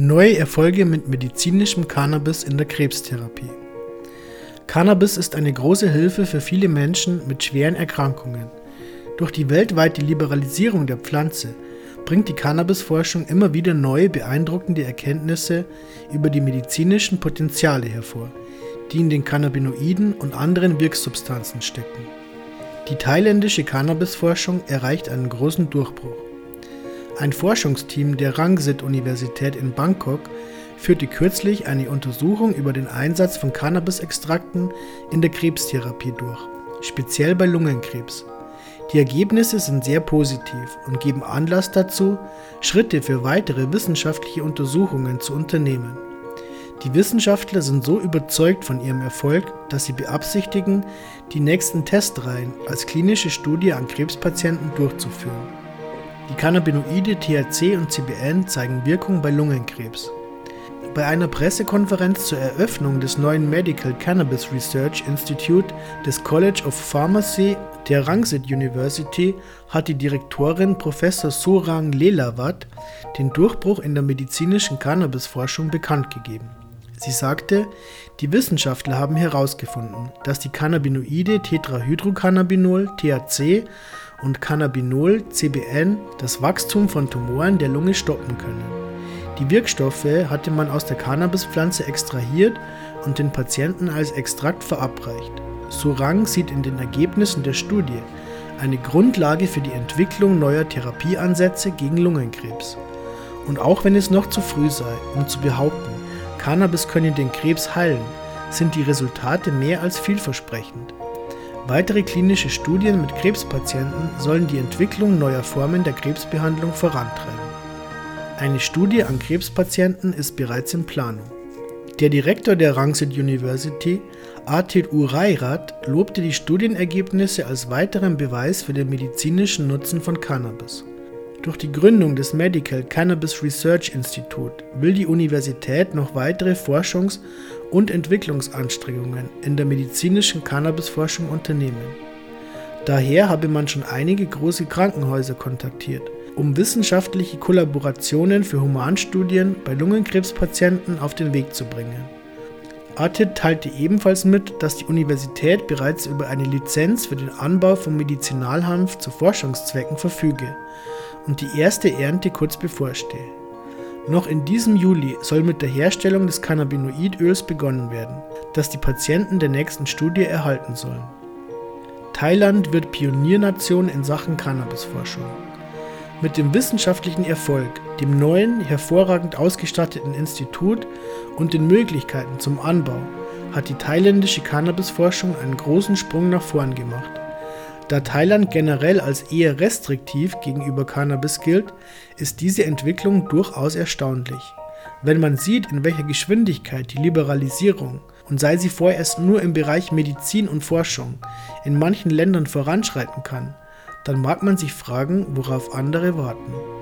Neue Erfolge mit medizinischem Cannabis in der Krebstherapie. Cannabis ist eine große Hilfe für viele Menschen mit schweren Erkrankungen. Durch die weltweite Liberalisierung der Pflanze bringt die Cannabisforschung immer wieder neue beeindruckende Erkenntnisse über die medizinischen Potenziale hervor, die in den Cannabinoiden und anderen Wirksubstanzen stecken. Die thailändische Cannabisforschung erreicht einen großen Durchbruch. Ein Forschungsteam der Rangsit-Universität in Bangkok führte kürzlich eine Untersuchung über den Einsatz von Cannabisextrakten in der Krebstherapie durch, speziell bei Lungenkrebs. Die Ergebnisse sind sehr positiv und geben Anlass dazu, Schritte für weitere wissenschaftliche Untersuchungen zu unternehmen. Die Wissenschaftler sind so überzeugt von ihrem Erfolg, dass sie beabsichtigen, die nächsten Testreihen als klinische Studie an Krebspatienten durchzuführen. Die Cannabinoide THC und CBN zeigen Wirkung bei Lungenkrebs. Bei einer Pressekonferenz zur Eröffnung des neuen Medical Cannabis Research Institute des College of Pharmacy der Rangsit University hat die Direktorin Prof. Sorang Lelawat den Durchbruch in der medizinischen Cannabisforschung bekannt gegeben. Sie sagte, die Wissenschaftler haben herausgefunden, dass die Cannabinoide Tetrahydrocannabinol THC und Cannabinol CBN das Wachstum von Tumoren der Lunge stoppen können. Die Wirkstoffe hatte man aus der Cannabispflanze extrahiert und den Patienten als Extrakt verabreicht. Surang sieht in den Ergebnissen der Studie eine Grundlage für die Entwicklung neuer Therapieansätze gegen Lungenkrebs. Und auch wenn es noch zu früh sei, um zu behaupten, Cannabis könne den Krebs heilen, sind die Resultate mehr als vielversprechend. Weitere klinische Studien mit Krebspatienten sollen die Entwicklung neuer Formen der Krebsbehandlung vorantreiben. Eine Studie an Krebspatienten ist bereits in Planung. Der Direktor der Rangsit University, Atit Urairat, lobte die Studienergebnisse als weiteren Beweis für den medizinischen Nutzen von Cannabis. Durch die Gründung des Medical Cannabis Research Institute will die Universität noch weitere Forschungs- und Entwicklungsanstrengungen in der medizinischen Cannabisforschung unternehmen. Daher habe man schon einige große Krankenhäuser kontaktiert, um wissenschaftliche Kollaborationen für Humanstudien bei Lungenkrebspatienten auf den Weg zu bringen. Artit teilte ebenfalls mit, dass die Universität bereits über eine Lizenz für den Anbau von Medizinalhanf zu Forschungszwecken verfüge und die erste Ernte kurz bevorstehe. Noch in diesem Juli soll mit der Herstellung des Cannabinoidöls begonnen werden, das die Patienten der nächsten Studie erhalten sollen. Thailand wird Pioniernation in Sachen Cannabisforschung. Mit dem wissenschaftlichen Erfolg, dem neuen, hervorragend ausgestatteten Institut und den Möglichkeiten zum Anbau hat die thailändische Cannabisforschung einen großen Sprung nach vorn gemacht. Da Thailand generell als eher restriktiv gegenüber Cannabis gilt, ist diese Entwicklung durchaus erstaunlich. Wenn man sieht, in welcher Geschwindigkeit die Liberalisierung, und sei sie vorerst nur im Bereich Medizin und Forschung, in manchen Ländern voranschreiten kann, dann mag man sich fragen, worauf andere warten.